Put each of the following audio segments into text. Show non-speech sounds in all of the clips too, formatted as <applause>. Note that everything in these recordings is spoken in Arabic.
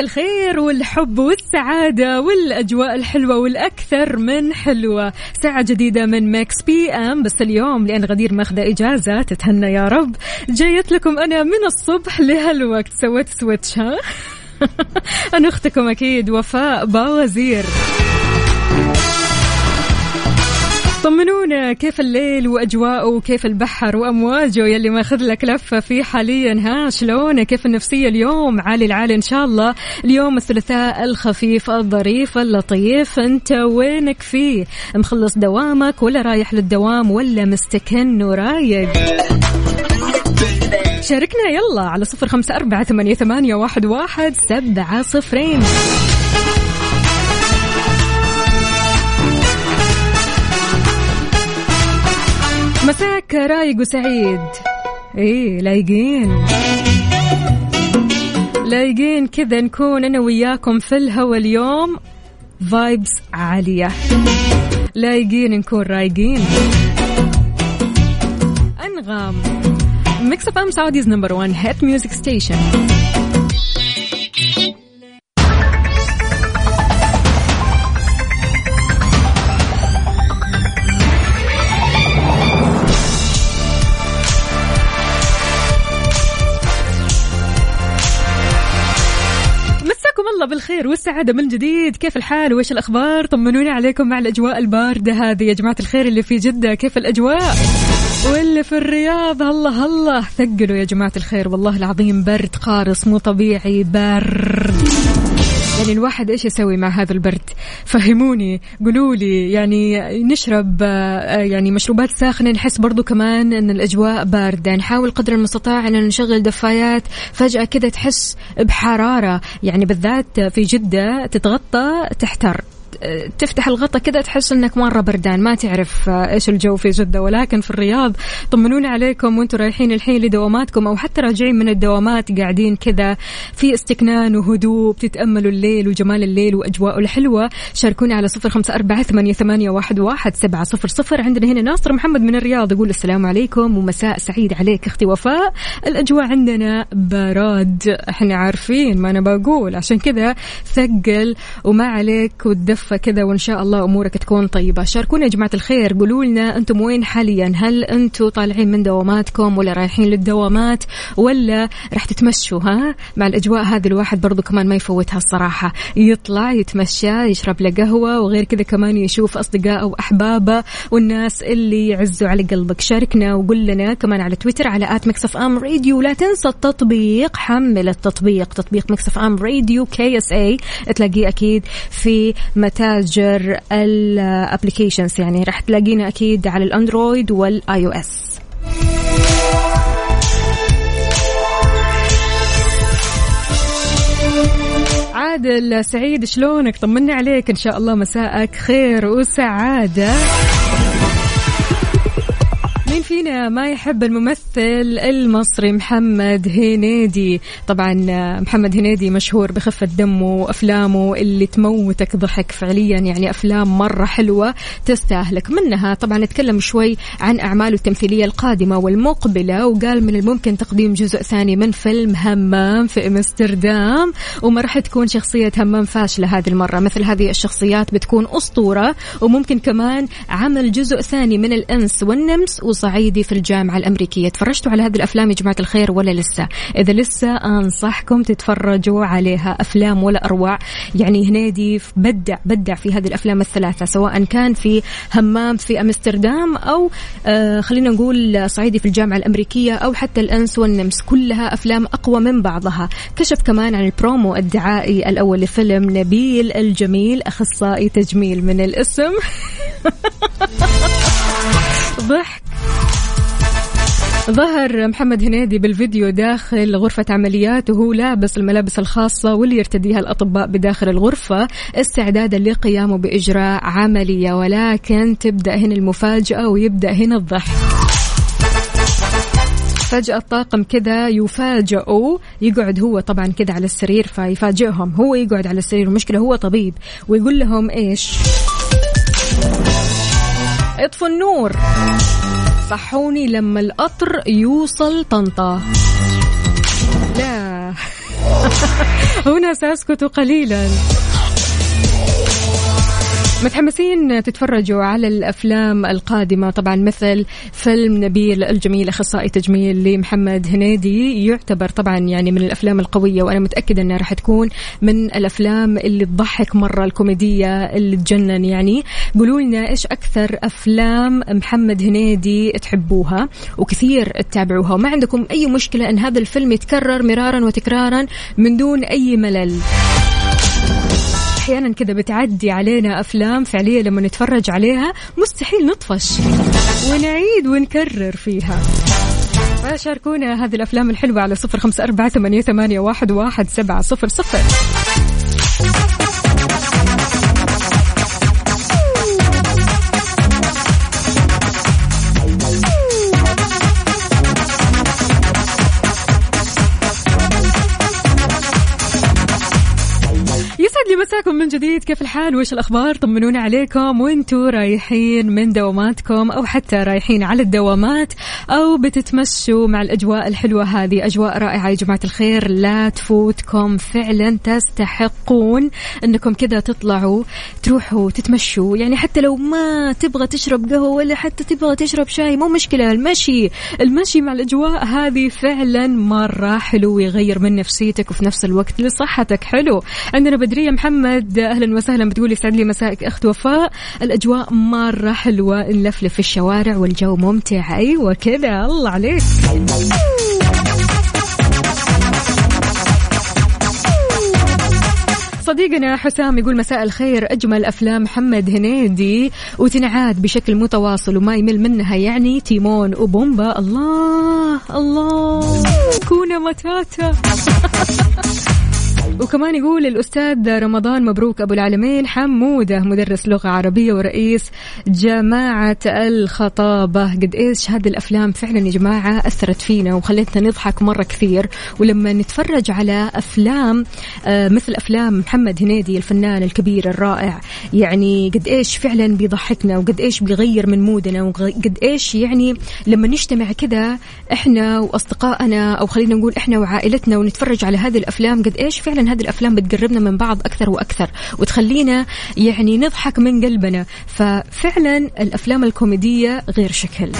الخير والحب والسعادة والأجواء الحلوة والأكثر من حلوة. ساعة جديدة من Mix PM. بس اليوم لأن غدير ماخذة إجازة تتهنى يا رب. جايت لكم أنا من الصبح لهالوقت. سويت switch ها؟ <laughs> أنا أختكم أكيد وفاء باوزير. طمنونا كيف الليل وأجواءه وكيف البحر وأمواجه يلي ماخذ لك لفة فيه حاليا؟ ها شلون؟ كيف النفسية اليوم؟ عالي العالي إن شاء الله. اليوم الثلاثاء الخفيف الظريف اللطيف. أنت وينك فيه؟ مخلص دوامك ولا رايح للدوام ولا مستكن ورايق؟ شاركنا يلا على صفر خمسة أربعة ثمانية واحد, واحد سبعة صفرين. مساك رايق وسعيد. إيه لايقين. لايقين كذا نكون أنا وياكم في الهوا اليوم. vibes عالية. لايقين نكون رايقين. أنغام. Mix FM Saudi's number 1 hit music station الله بالخير والسعادة من جديد. كيف الحال؟ وإيش الأخبار؟ طمنوني عليكم مع الأجواء الباردة هذه يا جماعة الخير اللي في جدة. كيف الأجواء؟ واللي في الرياض. الله الله. ثقلوا يا جماعة الخير. والله العظيم برد قارص مو طبيعي. برد. يعني الواحد إيش يسوي مع هذا البرد؟ فهموني قولوا لي يعني نشرب آه، يعني مشروبات ساخنة نحس برضو كمان إن الأجواء باردة. نحاول قدر المستطاع إن نشغل دفايات. فجأة كذا تحس بحرارة. يعني بالذات في جدة تتغطى تحتر. تفتح الغطا كذا تحس إنك مرة بردان ما تعرف آه، إيش الجو في جدة. ولكن في الرياض طمنونا عليكم وأنتم رايحين الحين لدواماتكم أو حتى راجعين من الدوامات قاعدين كذا في استكنان وهدوء بتتأملوا الليل وجمال الليل واجواءه الحلوة. شاركونا على صفر خمسة أربعة ثمانية, واحد سبعة صفر صفر. عندنا هنا ناصر محمد من الرياض يقول السلام عليكم ومساء سعيد عليك أختي وفاء. الأجواء عندنا براد إحنا عارفين ما أنا بقول. عشان كذا ثقل وما عليك وتدفى كذا وإن شاء الله أمورك تكون طيبة. شاركونا يا جماعة الخير قولوا لنا أنتم وين حاليا؟ هل أنتم طالعين من دواماتكم ولا رايحين للدوامات ولا راح تتمشوا؟ ها؟ مع الأجواء هذه الواحد برضو كمان ما يفوتها الصراحة. يطلع يتمشى يشرب له قهوة وغير كذا كمان يشوف اصدقائه واحبابه والناس اللي يعزوا على قلبك. شاركنا وقول لنا كمان على تويتر على at Mix FM Radio. لا تنسى التطبيق حمل التطبيق تطبيق Mix FM Radio KSA تلاقيه أكيد في متاجر ال applications يعني راح تلاقينا أكيد على ال Android وال iOS عادل سعيد شلونك؟ طمني عليك إن شاء الله مساءك خير وسعادة. مين فينا ما يحب الممثل المصري محمد هنيدي؟ طبعا محمد هنيدي مشهور بخفة دمه وأفلامه اللي تموتك ضحك فعليا يعني أفلام مرة حلوة تستاهلك. منها طبعا نتكلم شوي عن أعماله التمثيلية القادمة والمقبلة وقال من الممكن تقديم جزء ثاني من فيلم همام في أمستردام وما راح تكون شخصية همام فاشلة هذه المرة. مثل هذه الشخصيات بتكون أسطورة وممكن كمان عمل جزء ثاني من الإنس والنمس وصعيدي في الجامعة الأمريكية. تفرجتوا على هذه الأفلام يا جماعة الخير ولا لسه؟ إذا لسه أنصحكم تتفرجوا عليها. أفلام ولا أروع. يعني هنيدي بدع بدع في هذه الأفلام الثلاثة سواء كان في همام في أمستردام أو آه خلينا نقول صعيدي في الجامعة الأمريكية أو حتى الأنس والنمس كلها أفلام أقوى من بعضها. كشف كمان عن البرومو الدعائي الأول لفيلم نبيل الجميل أخصائي تجميل من الاسم. <laughs> ضحك. ظهر محمد هنيدي بالفيديو داخل غرفة عمليات وهو لابس الملابس الخاصة واللي يرتديها الأطباء بداخل الغرفة استعدادا لقيامه بإجراء عملية. ولكن تبدأ هنا المفاجأة ويبدأ هنا الضحك. فجأة الطاقم كذا يفاجئوا يقعد هو طبعا كذا على السرير فيفاجئهم. هو يقعد على السرير المشكلة هو طبيب. ويقول لهم إيش؟ اطفوا النور. صحوني لما القطر يوصل طنطا. لا. <laughs> هنا سأسكت قليلا. متحمسين تتفرجوا على الأفلام القادمة. طبعا مثل فيلم نبيل الجميل أخصائي تجميل لمحمد هنيدي يعتبر طبعا يعني من الأفلام القوية وأنا متأكدة إنها راح تكون من الأفلام اللي تضحك مرة الكوميدية اللي تجنن يعني. قولوا لنا إيش أكثر أفلام محمد هنيدي تحبوها وكثير تتابعوها. وما عندكم أي مشكلة إن هذا الفيلم يتكرر مرارا وتكرارا من دون أي ملل. أحيانا كذا بتعدي علينا أفلام فعليا لما نتفرج عليها مستحيل نطفش. ونعيد ونكرر فيها. فشاركونا هذه الأفلام الحلوة على صفر خمسة أربعة ثمانية, واحد, واحد سبعة صفر صفر. جديد كيف الحال؟ وش الأخبار؟ طمنونا عليكم. وإنتوا رايحين من دواماتكم أو حتى رايحين على الدوامات أو بتتمشوا مع الأجواء الحلوة هذه. أجواء رائعة يا جماعة الخير. لا تفوتكم. فعلا تستحقون أنكم كذا تطلعوا تروحوا تتمشوا. يعني حتى لو ما تبغى تشرب قهوة ولا حتى تبغى تشرب شاي مو مشكلة. المشي المشي مع الأجواء هذه فعلا مرة حلو يغير من نفسيتك وفي نفس الوقت لصحتك. حلو. عندنا بدرية محمد. محمد أهلا وسهلا. بتقولي يسعد لي مسائك أخت وفاء. الأجواء مرة حلوة. نلفلف في الشوارع والجو ممتع. أيوه كذا الله عليك. صديقنا حسام يقول مساء الخير. أجمل أفلام محمد هنيدي وتنعاد بشكل متواصل وما يمل منها يعني تيمون وبومبا. الله الله. كونا متاتا <laughs> وكمان يقول الأستاذ رمضان مبروك أبو العالمين حمودة مدرس لغة عربية ورئيس جماعة الخطابة. قد إيش هذه الأفلام فعلا يا جماعة أثرت فينا وخلتنا نضحك مرة كثير. ولما نتفرج على أفلام آه، مثل أفلام محمد هنيدي الفنان الكبير الرائع يعني قد إيش فعلا بيضحكنا وقد إيش بيغير من مودنا وقد إيش يعني لما نجتمع كذا إحنا وأصدقائنا أو خلينا نقول إحنا وعائلتنا ونتفرج على هذه الأفلام قد إيش فعلا هذه الأفلام بتقربنا من بعض أكثر وأكثر وتخلينا يعني نضحك من قلبنا. ففعلا الأفلام الكوميدية غير شكل.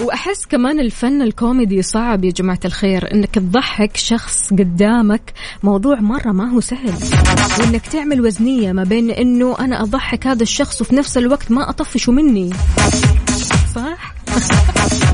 وأحس كمان الفن الكوميدي صعب يا جماعة الخير إنك تضحك شخص قدامك موضوع مرة ما هو سهل. وإنك تعمل وزنية ما بين إنه أنا أضحك هذا الشخص وفي نفس الوقت ما أطفشه مني. صح؟ <laughs>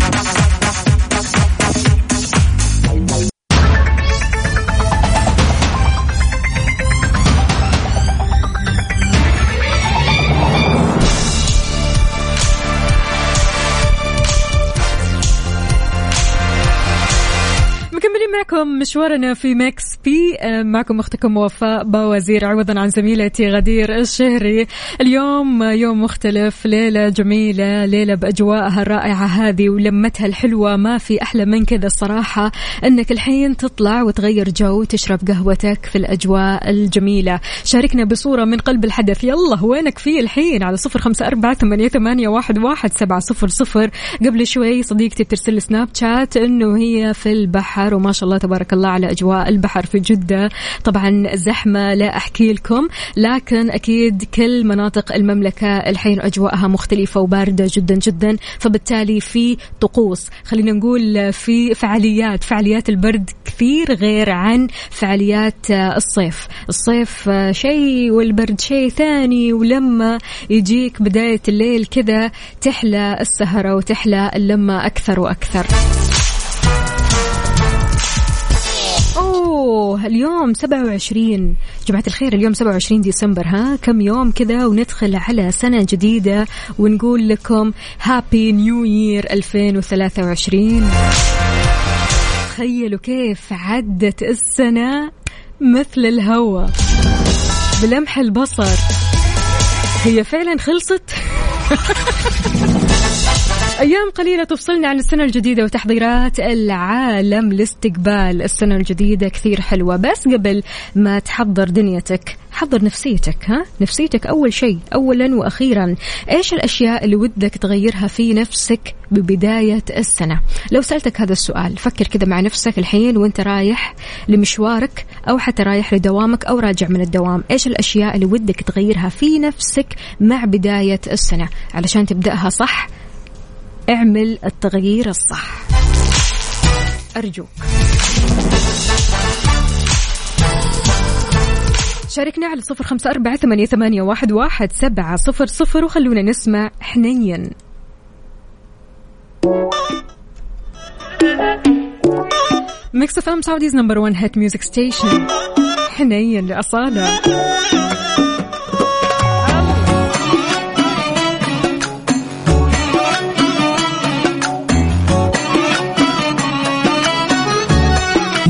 مشوارنا في Mix PM. معكم أختكم وفاء باوزير عوضا عن زميلتي غدير الشهري. اليوم يوم مختلف ليلة جميلة ليلة بأجواءها الرائعة هذه ولمتها الحلوة. ما في أحلى من كذا الصراحة إنك الحين تطلع وتغير جو تشرب قهوتك في الأجواء الجميلة. شاركنا بصورة من قلب الحدث. يلا وينك فيه الحين؟ على صفر خمسة أربعة ثمانية, ثمانية واحد, واحد سبعة صفر صفر. قبل شوي صديقتي بترسل سناب شات إنه هي في البحر وما شاء الله تبارك الله على أجواء البحر في جدة. طبعا زحمة لا أحكي لكم لكن أكيد كل مناطق المملكة الحين أجواءها مختلفة وباردة جدا جدا فبالتالي في طقوس. خلينا نقول في فعاليات فعاليات البرد كثير غير عن فعاليات الصيف. الصيف شيء والبرد شيء ثاني ولما يجيك بداية الليل كذا تحلى السهرة وتحلى اللمة أكثر وأكثر. أوه اليوم 27 جماعة الخير اليوم 27 ديسمبر ها؟ كم يوم كذا وندخل على سنة جديدة ونقول لكم هابي نيو يير 2023 تخيلوا كيف عدت السنة مثل الهوى بلمح البصر. هي فعلا خلصت؟ <laughs> أيام قليلة تفصلنا عن السنة الجديدة وتحضيرات العالم لاستقبال السنة الجديدة. كثير حلوة. بس قبل ما تحضر دنيتك حضر نفسيتك ها؟ نفسيتك أول شيء أولا وأخيرا. إيش الأشياء اللي ودك تغيرها في نفسك ببداية السنة؟ لو سألتك هذا السؤال فكر كذا مع نفسك الحين وأنت رايح لمشوارك أو حتى رايح لدوامك أو راجع من الدوام. إيش الأشياء اللي ودك تغيرها في نفسك مع بداية السنة؟ علشان تبدأها صح اعمل التغيير الصح. أرجوك. شاركنا على صفر خمسة أربعة ثمانية, ثمانية واحد, واحد سبعة صفر صفر وخلونا نسمع حنين. Mix FM Saudi's number 1 hit music station حنين لأصالة.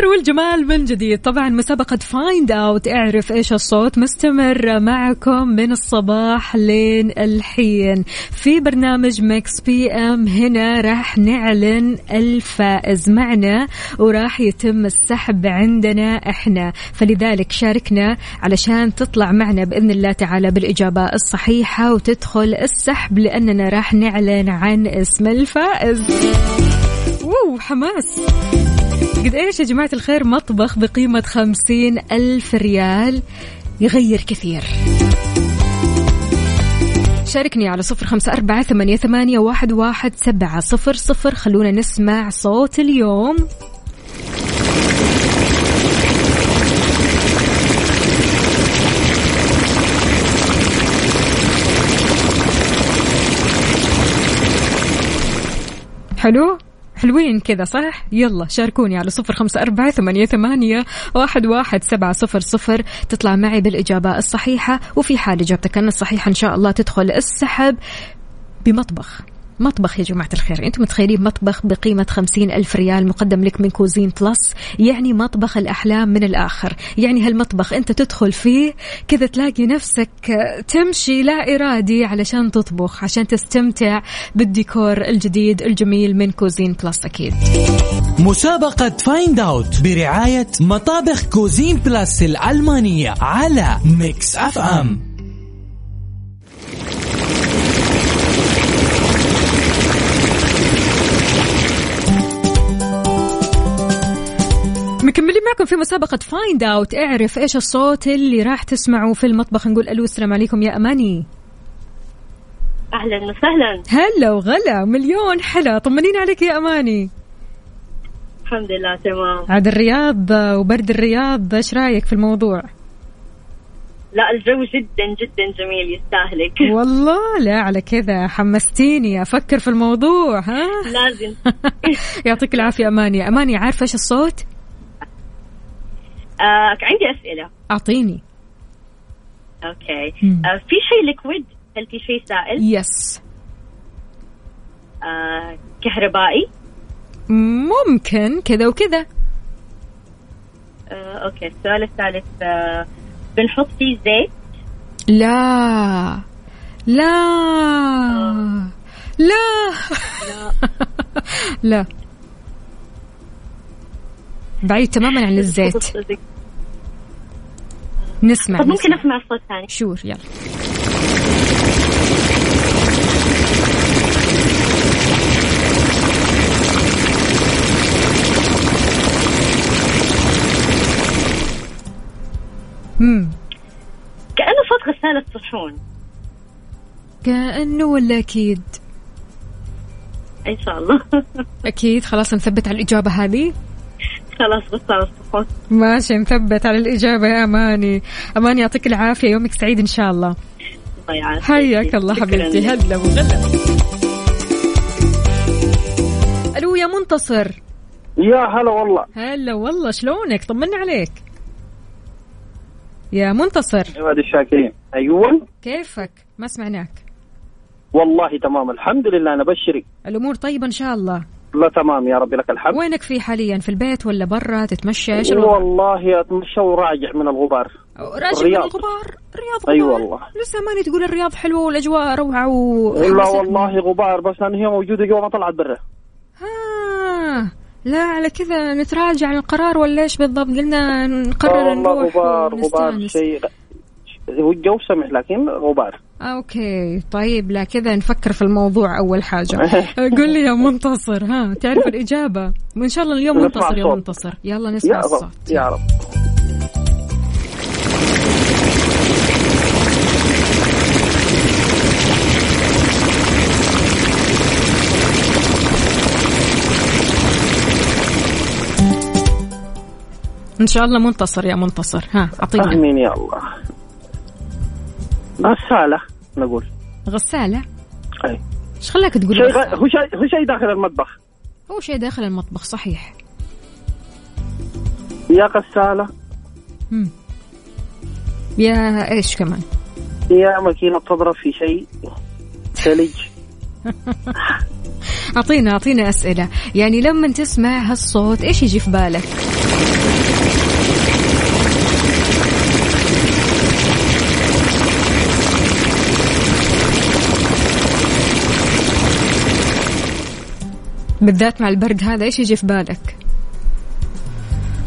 الخير والجمال من جديد. طبعا مسابقة find out اعرف إيش الصوت مستمر معكم من الصباح لين الحين. في برنامج Mix PM هنا راح نعلن الفائز معنا وراح يتم السحب عندنا إحنا. فلذلك شاركنا علشان تطلع معنا بإذن الله تعالى بالإجابة الصحيحة وتدخل السحب لأننا راح نعلن عن اسم الفائز. ووو حماس. قد إيش يا جماعة الخير؟ مطبخ بقيمة خمسين ألف ريال يغير كثير. شاركني على صفر خمسة أربعة ثمانية, ثمانية واحد, واحد سبعة صفر صفر. خلونا نسمع صوت اليوم. حلو؟ حلوين كذا صح؟ يلا شاركوني على صفر خمسة أربعة ثمانية, ثمانية واحد, واحد سبعة صفر صفر. تطلع معي بالإجابة الصحيحة وفي حال إجابتك أنا الصحيحة إن شاء الله تدخل السحب بمطبخ. مطبخ يا جماعة الخير. أنتم متخيلين مطبخ بقيمة خمسين ألف ريال مقدم لك من Cuisine Plus؟ يعني مطبخ الأحلام من الآخر. يعني هالمطبخ أنت تدخل فيه كذا تلاقي نفسك تمشي لا إرادي علشان تطبخ عشان تستمتع بالديكور الجديد الجميل من Cuisine Plus أكيد. مسابقة find out برعاية مطابخ Cuisine Plus الألمانية على Mix FM. مكملين معكم في مسابقة find out اعرف إيش الصوت اللي راح تسمعه في المطبخ. نقول ألو السلام عليكم يا أماني. أهلا وسهلا. هلا وغلا مليون حلا. طمنين عليك يا أماني. الحمد لله تمام. عاد الرياض وبرد الرياض إيش رأيك في الموضوع؟ لا الجو جدا جدا جميل يستاهلك. <laughs> والله لا على كذا. حمستيني أفكر في الموضوع ها؟ لازم. <laughs> يعطيك العافية أماني. أماني عارفه إيش الصوت؟ آه عندي أسئلة. أعطيني. okay. آه في شيء liquid هل في شيء سائل؟ yes آه كهربائي؟ ممكن كذا وكذا. آه أوكي. السؤال الثالث آه بنحط فيه زيت؟ لا. لا. لا. <laughs> لا. بعيد تماما عن <laughs> الزيت. نسمع طب ممكن نسمع. الصوت ثاني. شور يلا. امم كأنه صوت غسالة صحون. كأنه ولا أكيد؟ إن شاء الله. <laughs> أكيد خلاص نثبت على الإجابة هذه. خلاص غسالة صحون ماشي نثبت على الإجابة يا أماني. أماني يعطيك العافية يومك سعيد إن شاء الله. الله يعافيك. حياك الله حبيبتي. هلا وغلا. ألو يا منتصر. يا هلا والله. هلا والله شلونك؟ طمنا عليك. يا منتصر. عماد الشاكرين. أيوه. كيفك؟ ما سمعناك. والله تمام الحمد لله أنا بشرك الأمور طيبة إن شاء الله. لا تمام يا ربي لك الحمد وينك في حاليا في البيت ولا برا تتمشى إيش؟ والله أتمشى وراجع من الغبار راجع من الرياض. الغبار الرياض أي غبار. والله. لسه ماني تقول الرياض حلوة والأجواء روعة و لا والله غبار بس أنا هي موجودة جوا ما طلعت برا آه. لا على كذا نتراجع عن القرار ولا إيش بالضبط قلنا نقرر نروح غبار غبار. شيء هو الجو سمح لكن غبار أوكي طيب لا كذا نفكر في الموضوع أول حاجة. <laughs> قول لي يا منتصر ها تعرف الإجابة؟ وإن شاء الله اليوم منتصر يا. منتصر. يلا نسمع يا الصوت. يا رب. إن شاء الله منتصر يا منتصر ها اعطينا آمين يا الله. غسالة نقول. غسالة؟ أي. إيش خلاك تقول شيء غسالة؟ غ... هو شيء هو شيء داخل المطبخ. هو شيء داخل المطبخ صحيح. يا غسالة. مم. يا إيش كمان؟ يا ماكينة تضرب في شيء. ثلج <laughs> اعطينا أعطينا أسئلة. يعني لما تسمع هالصوت إيش يجي في بالك؟ بالذات مع البرد هذا إيش يجي في بالك؟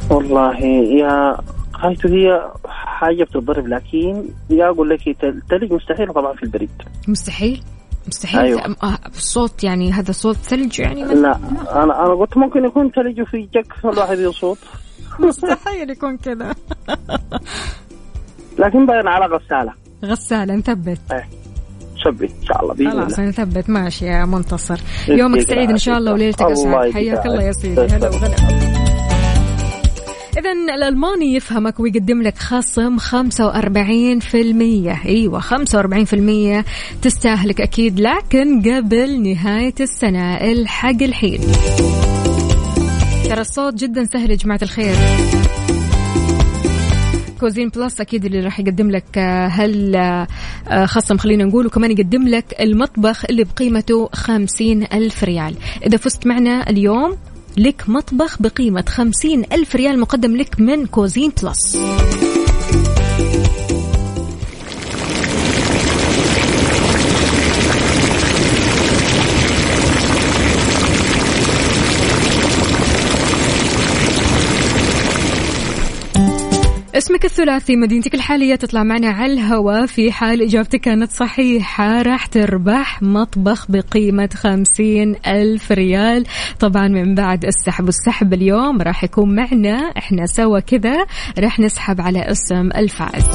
والله يا هايته هي حاجة بتضرب لكن يا أقول لك تلج مستحيل طبعا في البريد مستحيل؟ مستحيل؟ أيوة. آه، الصوت يعني هذا صوت ثلج يعني؟ ما- لا أنا أنا قلت ممكن يكون تلج في جك الواحد يصوت. مستحيل يكون كذا. لكن باين على غسالة. غسالة نثبت شبي إن شاء الله خلاص الله. نثبت. ماشي يا منتصر. يومك سعيد إن شاء الله. وليلتك أسعد. حياك الله يا. سيدي. هلا. وغلا. إذا الألماني يفهمك ويقدم لك خصم 45% أيوة 45% تستاهلك أكيد لكن قبل نهاية السنة الحق الحين. ترى الصوت جدا سهل يا جماعة الخير. Cuisine Plus أكيد اللي راح يقدم لك آه، هل آه، آه، خصم خلينا نقول وكمان يقدم لك المطبخ اللي بقيمته خمسين ألف ريال. إذا فزت معنا اليوم لك مطبخ بقيمة خمسين ألف ريال مقدم لك من Cuisine Plus اسمك الثلاثي مدينتك الحالية تطلع معنا على الهواء في حال إجابتك كانت صحيحة. راح تربح مطبخ بقيمة خمسين ألف ريال. طبعا من بعد السحب والسحب اليوم راح يكون معنا. إحنا سوا كذا راح نسحب على اسم الفائز.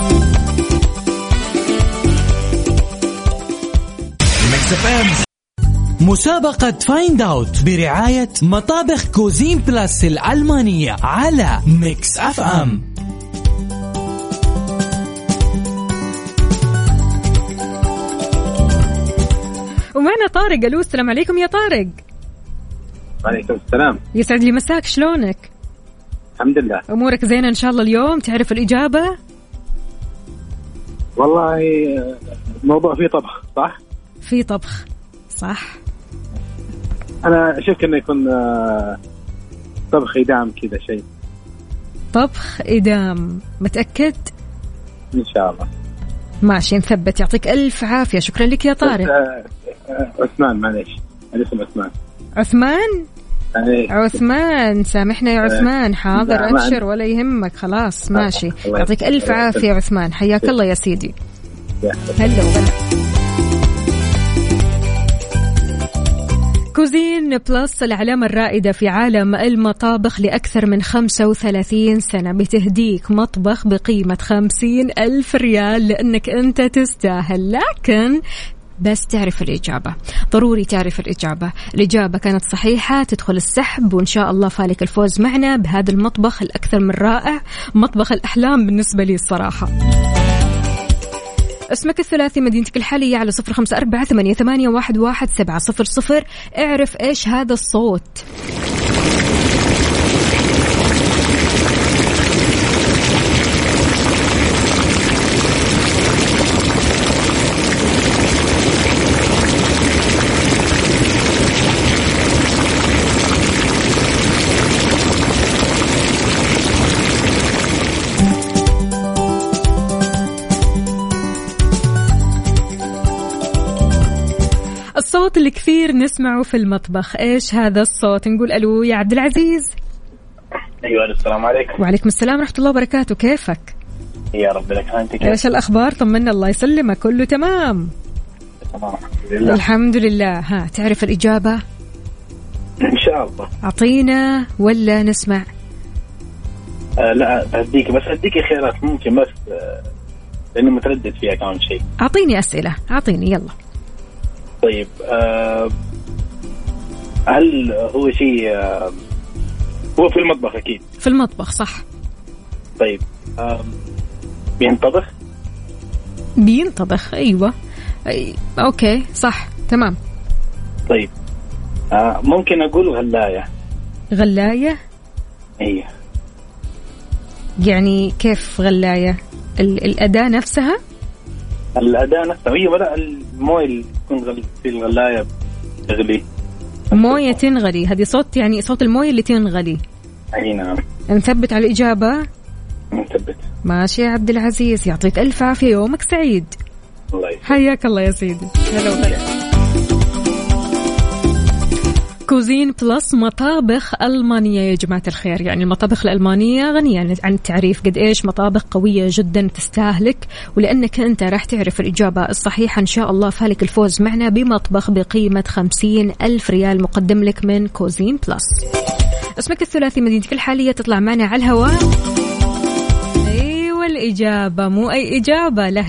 مسابقة Find Out برعاية مطابخ Cuisine Plus الألمانية على Mix FM ومعنا طارق. ألو السلام عليكم يا طارق. وعليكم السلام. يسعد لي مساك شلونك؟ الحمد لله. أمورك زينة إن شاء الله اليوم؟ تعرف الإجابة؟ والله الموضوع فيه طبخ صح؟ في طبخ صح. أنا اشك إنه يكون آه، طبخ ايدام كذا شيء. طبخ إدام متأكد؟ إن شاء الله. ماشي نثبت. يعطيك ألف عافية. شكرا لك يا طارق. عثمان معليش. الاسم عثمان. عثمان؟ يعني عثمان سامحنا يا عثمان. حاضر أبشر عندي. ولا يهمك خلاص ماشي. الله يعطيك ألف. عافية عثمان. حياك الله يا سيدي. هلا Cuisine Plus العلامة الرائدة في عالم المطابخ لأكثر من 35 سنة بتهديك مطبخ بقيمة 50 ألف ريال لأنك أنت تستاهل. لكن بس تعرف الإجابة. ضروري تعرف الإجابة. الإجابة كانت صحيحة تدخل السحب وإن شاء الله فالك الفوز معنا بهذا المطبخ الأكثر من رائع مطبخ الأحلام بالنسبة لي الصراحة. اسمك الثلاثي مدينتك الحالية على صفر خمسة أربعة ثمانية, ثمانية واحد, واحد سبعة صفر صفر. اعرف إيش هذا الصوت. الصوت اللي كثير نسمعه في المطبخ إيش هذا الصوت؟ نقول ألو يا عبد العزيز. أيوه السلام عليكم. وعليكم السلام ورحمة الله وبركاته. كيفك؟ يا رب لك. أنت كيف؟ إيش الأخبار؟ طمنا الله يسلمك. كله تمام؟ تمام الحمد لله. الحمد لله. ها تعرف الإجابة؟ إن شاء الله. أعطينا ولا نسمع؟ آه لا أديك بس أديك خيارات ممكن بس آه لاني متردد فيها كمان شيء. أعطيني أسئلة. أعطيني يلا. طيب آه هل هو شيء آه هو في المطبخ أكيد. في المطبخ صح. طيب آه بينطبخ؟ بينطبخ أيوه. أي... أوكي صح تمام. طيب آه ممكن أقول غلاية. غلاية؟ إيه يعني كيف غلاية؟ ال... الأداة نفسها؟ الاداء نفسه هي المويه اللي تكون. في الغلاية تغلي. موية تنغلي. هذه صوت يعني صوت الموية اللي تنغلي. أي نعم. نثبت على الإجابة؟ مثبت ماشي يا عبد العزيز يعطيك ألف عافية يومك سعيد. الله يسلمك حياك الله يا سيدي. هلا وغلا. Cuisine Plus مطابخ ألمانية. يا جماعة الخير يعني المطابخ الألمانية غنية عن التعريف قد إيش مطابخ قوية جدا تستاهلك ولأنك أنت راح تعرف الإجابة الصحيحة إن شاء الله فالك الفوز معنا بمطبخ بقيمة خمسين ألف ريال مقدم لك من Cuisine Plus. اسمك الثلاثي مدينتك الحالية تطلع معنا على الهواء. أيوه الإجابة مو أي إجابة له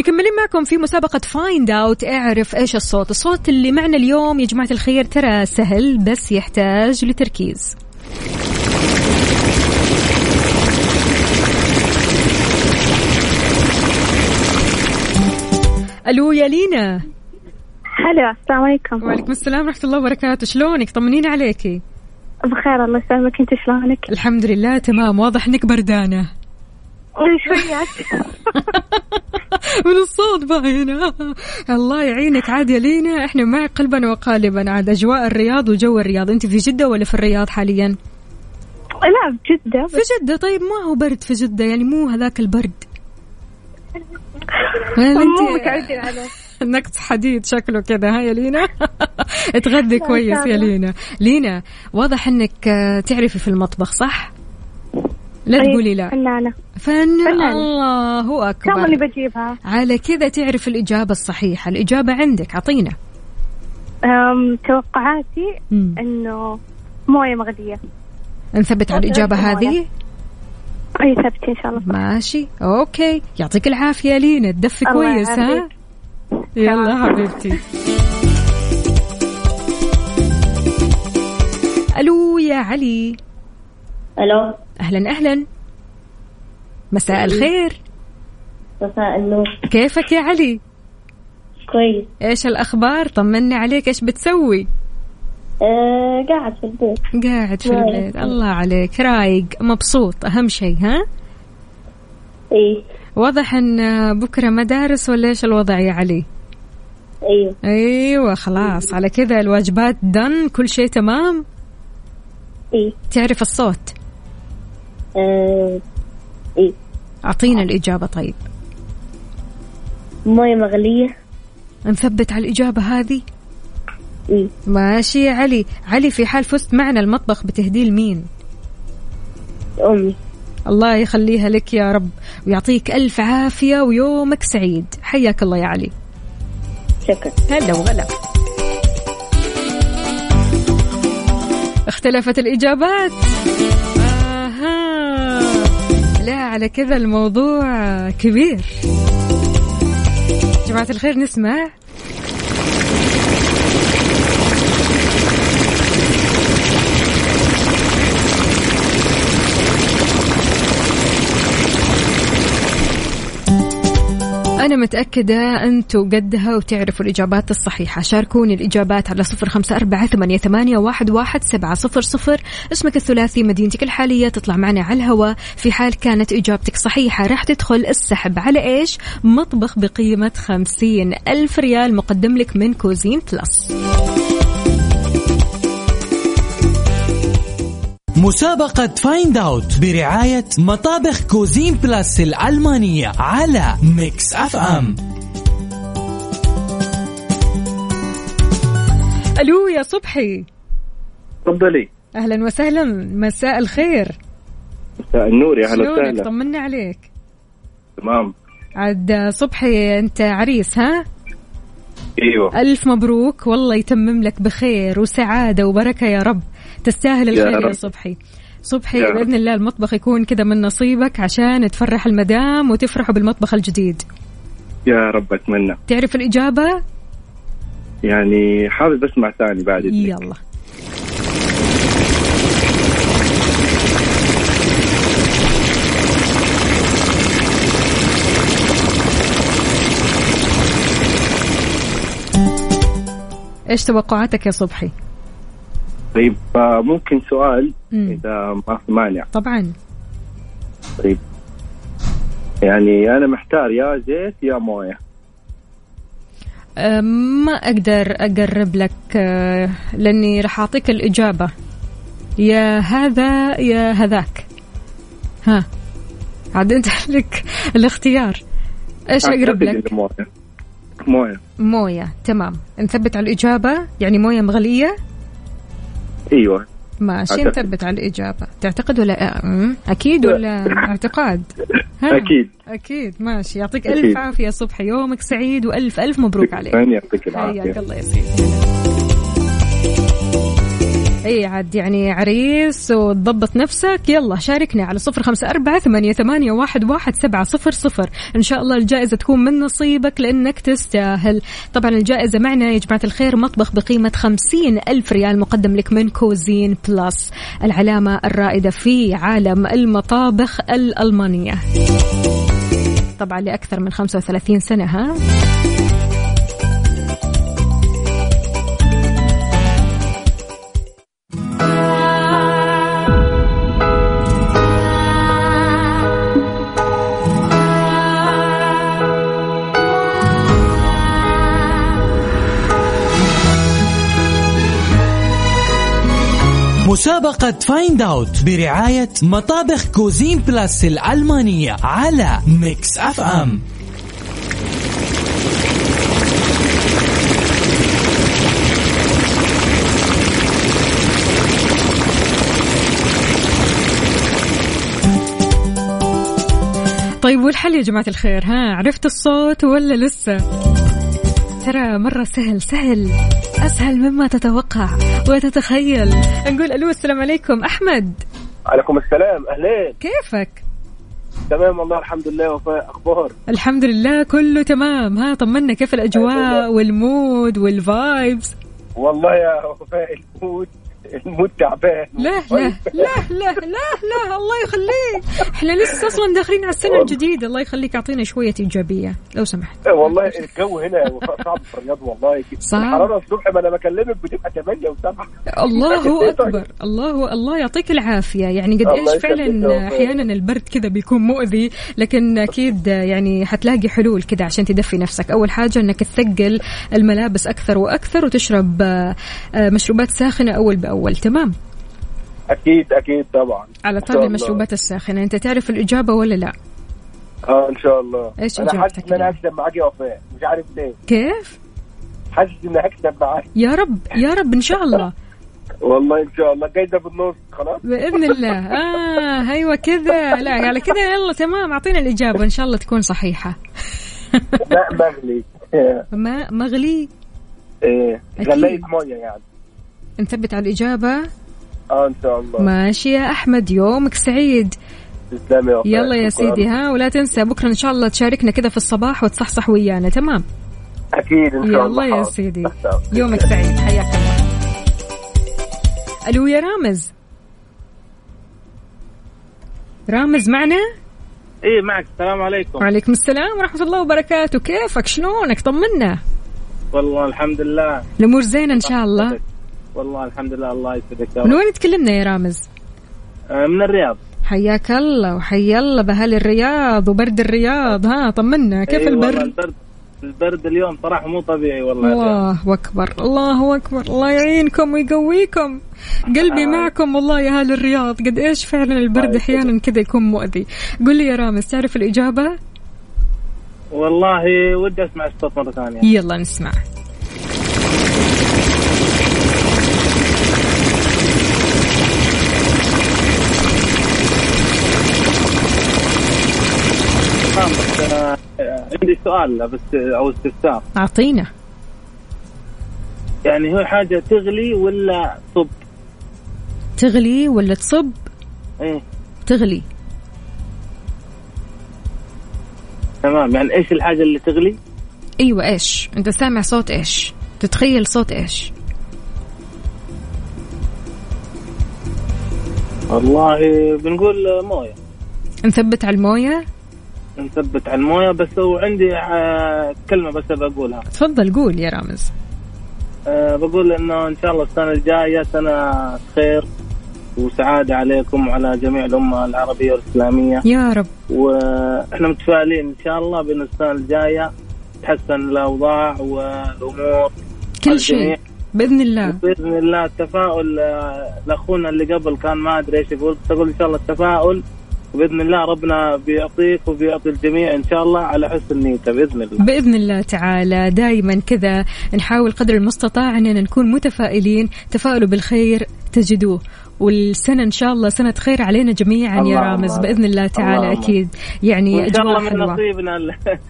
مكملين معكم في مسابقة Find Out اعرف إيش الصوت. الصوت اللي معنا اليوم يا جماعة الخير ترى سهل بس يحتاج لتركيز. ألو يا لينا. هلا السلام عليكم. وعليكم السلام ورحمة الله وبركاته. شلونك؟ طمنيني عليكي. بخير الله يسلمك. أنت شلونك؟ الحمد لله تمام. واضح إنك بردانة. <laughs> من الصوت باينة الله يعينك عاد يا لينا. إحنا معك قلبا وقالبا. عاد أجواء الرياض وجو الرياض. أنت في جدة ولا في الرياض حاليا؟ لا بجدة في جدة. طيب ما هو برد في جدة؟ يعني مو هذاك البرد. <laughs> ولا مو انت متعودين عليه. <laughs> نقص حديد شكله كذا. ها يا لينا؟ تغذي لا، كويس يا. لينا. لينا واضح إنك تعرفي في المطبخ صح؟ لا طيب. تقولي لا. فنانة. فن فنانة. الله أكبر. اللي بجيبها؟ على كذا تعرف الإجابة الصحيحة. الإجابة عندك أعطينا. توقعاتي مم. أنه موية مغلية نثبت على الإجابة هذه؟ أي ثبت إن شاء الله. ماشي. أوكي. يعطيك العافية لينا. تدفي كويس ها؟ يلا حبيبتي. ألو يا علي. ألو. أهلا أهلا. مساء الخير. مساء النور. كيفك يا علي؟ كويس. إيش الأخبار؟ طمني عليك إيش بتسوي؟ آه قاعد في البيت. قاعد في. البيت. الله عليك. رايق مبسوط. أهم شيء ها؟ إيه. واضح إن بكرة مدارس ولا إيش الوضع يا علي؟ أيوه أيوه خلاص. على كذا الواجبات دن كل شيء تمام؟ إيه. تعرف الصوت؟ آه إيه. أعطينا الإجابة طيب. مويه مغلية. نثبت على الإجابة هذه؟ إيه. ماشي يا علي. علي في حال فزت معنا المطبخ بتهديه لمين أمي. الله يخليها لك يا رب ويعطيك ألف عافية ويومك سعيد. حياك الله يا علي. شكرا. هلا وغلا. اختلفت الإجابات. لا على كذا الموضوع كبير. جماعة الخير نسمع أنا متأكدة أنتوا قدها وتعرفوا الإجابات الصحيحة. شاركوني الإجابات على صفر خمسة أربعة ثمانية, ثمانية واحد, واحد سبعة صفر صفر. اسمك الثلاثي مدينتك الحالية تطلع معنا على الهواء في حال كانت إجابتك صحيحة راح تدخل السحب. على إيش؟ مطبخ بقيمة خمسين ألف ريال مقدم لك من Cuisine Plus. مسابقة Find Out برعاية مطابخ Cuisine Plus الألمانية على Mix FM ألو يا صبحي. تفضلي. أهلا وسهلا. مساء الخير. مساء النور يا هلا شلونك؟ وسهلا. طمنا عليك. تمام. عاد صبحي أنت عريس ها؟ أيوه. ألف مبروك. والله يتمم لك بخير وسعادة وبركة يا رب. تستاهل يا الخير يا, رب. صبحي صبحي يا رب. بإذن الله المطبخ يكون كذا من نصيبك عشان تفرح المدام وتفرحوا بالمطبخ الجديد يا رب أتمنى تعرف الإجابة؟ يعني حابب أسمع ثاني بعد إذنك. يلا إيش توقعاتك يا صبحي؟ طيب آه، ممكن سؤال مم. إذا ما في مانع. طبعا. طيب. يعني أنا محتار يا زيت يا موية. أه، ما أقدر أقرب لك أه، لأني راح أعطيك الإجابة. يا هذا يا هذاك. ها. عاد أنت <laughs> لك الاختيار. إيش أقرب لك؟ موية. موية. موية. تمام. نثبت على الإجابة. يعني موية مغلية. إيوه. ماشي. نثبت على الإجابة. تعتقد ولا أه، مم، أكيد ولا اعتقاد؟ <laughs> ها؟ أكيد. أكيد ماشي. يعطيك أكيد. ألف عافية يا صبحي يومك سعيد وألف ألف مبروك عليك. يعطيك حياك العافيه الله يا سيدي. اي عاد يعني عريس وتضبط نفسك. يلا شاركنا على صفر خمسة أربعة ثمانية, ثمانية واحد, واحد سبعة صفر صفر. إن شاء الله الجائزة تكون من نصيبك لأنك تستاهل. طبعا الجائزة معنا يا جماعة الخير مطبخ بقيمة خمسين ألف ريال مقدم لك من Cuisine Plus. العلامة الرائدة في عالم المطابخ الألمانية. طبعا لأكثر من 35 سنة ها؟ مسابقة Find Out برعاية مطابخ Cuisine Plus الألمانية على Mix FM طيب والحل يا جماعة الخير ها؟ عرفت الصوت ولا لسه؟ ترى مرة سهل سهل. أسهل مما تتوقع وتتخيل. نقول ألو السلام عليكم. أحمد. عليكم السلام. أهلين. كيفك؟ تمام والله الحمد لله. وفاء أخبار؟ الحمد لله كله تمام. ها طمنا. كيف الأجواء وال mood وال vibes والله يا وفاء ال mood. ال mood تعبان. لا لا لا لا لا لا الله يخليك. إحنا لسه أصلا داخلين على السنة الجديدة. الله يخليك أعطينا شوية إيجابية لو سمحت. والله الجو هنا صعب في الرياض والله. صعب. الحرارة الصبح ما أنا بكلمك بتبقى 8 و7 الله <laughs> أكبر الله الله يعطيك العافية. يعني قد إيش فعلا. أحيانا البرد كذا بيكون مؤذي لكن أكيد يعني حتلاقي حلول كذا عشان تدفي نفسك. أول حاجة إنك تثقل الملابس أكثر وأكثر وتشرب آه، مشروبات ساخنة أول بأول. تمام؟ أكيد أكيد طبعا. على إن طار شاء الله. المشروبات الساخنة. أنت تعرف الإجابة ولا لا؟ آه إن شاء الله. إيش أنا حاسس إن أنا هكسب معاك يا وفاء. مش عارف ليه. كيف؟ حاسس إن هكسب معاك. يا رب يا رب إن شاء الله. <laughs> والله إن شاء الله. جايزه في النص خلاص. بإذن الله. <laughs> آه أيوه كذا. لا على كذا. يلا تمام. أعطينا الإجابة. إن شاء الله تكون صحيحة. <laughs> لا مغلي ماء مغلي إيه أكيد. غليت ميه يعني. نثبت على الإجابة؟ آه إن شاء الله. ماشي يا أحمد يومك سعيد. يلا يا. سيدي ها ولا تنسى بكرة إن شاء الله تشاركنا كذا في الصباح وتصحصح ويانا تمام؟ أكيد إن شاء الله. يلا يا حاضر. سيدي. يومك سعيد. حياك الله. ألو يا رامز. رامز معنا؟ إيه معك. السلام عليكم. وعليكم السلام ورحمة الله وبركاته. كيفك؟ شلونك؟ طمنا. والله الحمد لله. الأمور زينة إن شاء الله. والله الحمد لله الله يسعدك يا من وين تكلمنا يا رامز؟ آه، من الرياض. حياك الله وحيا الله بأهل الرياض وبرد الرياض. ها طمنا. كيف والله البرد؟ البرد البرد اليوم صراحة مو طبيعي والله الرياض. الله أكبر الله أكبر. الله يعينكم ويقويكم. قلبي <laughs> معكم والله يا أهل الرياض. قد إيش فعلا البرد أحيانا كذا يكون مؤذي. قل لي يا رامز تعرف الإجابة؟ والله ودي أسمع الصوت مره ثانية. يلا نسمع آه، بس آه، آه، عندي سؤال بس أو استفسار. أعطينا. يعني هو حاجة تغلي ولا صب؟ تغلي ولا تصب؟ إيه. تغلي. تمام يعني إيش الحاجة اللي تغلي؟ أيوه إيش؟ أنت سامع صوت إيش؟ تتخيل صوت إيش؟ والله بنقول موية. نثبت على الموية؟ نثبت على الموية بس وعندي آه، كلمة بس بقولها. تفضل قول يا رامز. أه بقول إنه إن شاء الله السنة الجاية سنة خير وسعادة عليكم وعلى جميع الأمة العربية والإسلامية. يا رب. وإحنا متفائلين إن شاء الله بأن السنة الجاية تحسن الأوضاع والأمور. كل شيء. بإذن الله. باذن الله التفاؤل آه، لأخونا اللي قبل كان ما أدري إيش يقول تقول إن شاء الله التفاؤل وبإذن الله ربنا بيعطيك وبيعطي الجميع إن شاء الله على حسن نيته بإذن الله. بإذن الله تعالى. دائما كذا نحاول قدر المستطاع أننا نكون متفائلين. تفاؤلوا بالخير تجدوه. والسنة إن شاء الله سنة خير علينا جميعا يا رامز. بإذن الله تعالى اللهم. أكيد. يعني وإن شاء الله من حلوة. نصيبنا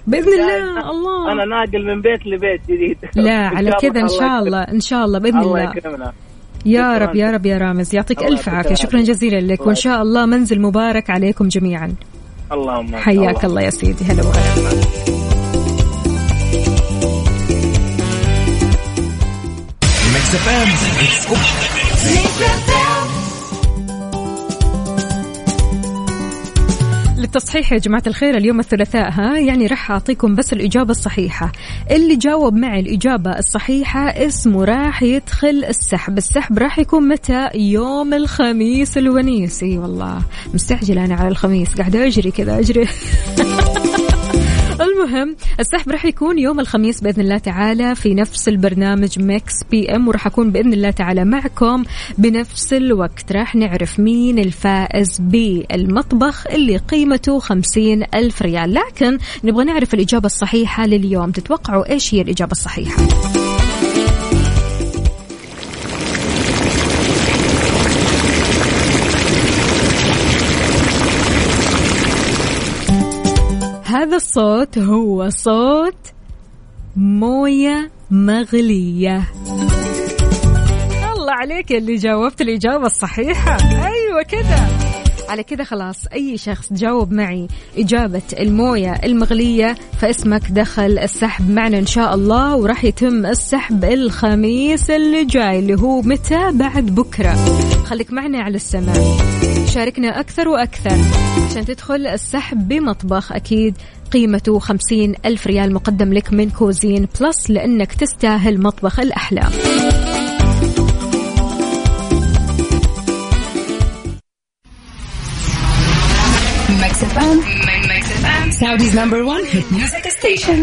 بإذن <laughs> الله. الله. أنا ناقل من بيت لبيت جديد. لا إن على كذا إن الله شاء الله. إن شاء الله بإذن الله الله. يا. رب يا رب يا رامز. يعطيك ألف عافية. شكرا. جزيلا لك. وإن شاء الله منزل مبارك عليكم جميعا. اللهم حياك الله. يا سيدي. هلا وغلا. Mix FM للتصحيح يا جماعة الخير اليوم الثلاثاء ها؟ يعني راح أعطيكم بس الإجابة الصحيحة. اللي جاوب معي الإجابة الصحيحة اسمه راح يدخل السحب. السحب راح يكون متى؟ يوم الخميس الونيس اي والله مستعجلة أنا على الخميس. قاعدة أجري كذا أجري. <laughs> المهم السحب راح يكون يوم الخميس بإذن الله تعالى في نفس البرنامج Mix PM وراح أكون بإذن الله تعالى معكم بنفس الوقت. راح نعرف مين الفائز بالمطبخ اللي قيمته خمسين ألف ريال. لكن نبغى نعرف الإجابة الصحيحة لليوم. تتوقعوا إيش هي الإجابة الصحيحة؟ هذا الصوت هو صوت موية مغلية. الله عليك اللي جاوبت الإجابة الصحيحة. أيوة كذا على كذا خلاص أي شخص جاوب معي إجابة الموية المغلية فاسمك دخل السحب معنا إن شاء الله وراح يتم السحب الخميس اللي جاي اللي هو متى؟ بعد بكرة. خليك معنا على السماع شاركنا أكثر وأكثر. عشان تدخل السحب بمطبخ أكيد قيمته خمسين ألف ريال مقدم لك من Cuisine Plus لأنك تستاهل مطبخ الأحلام Saudi's number one hit music station.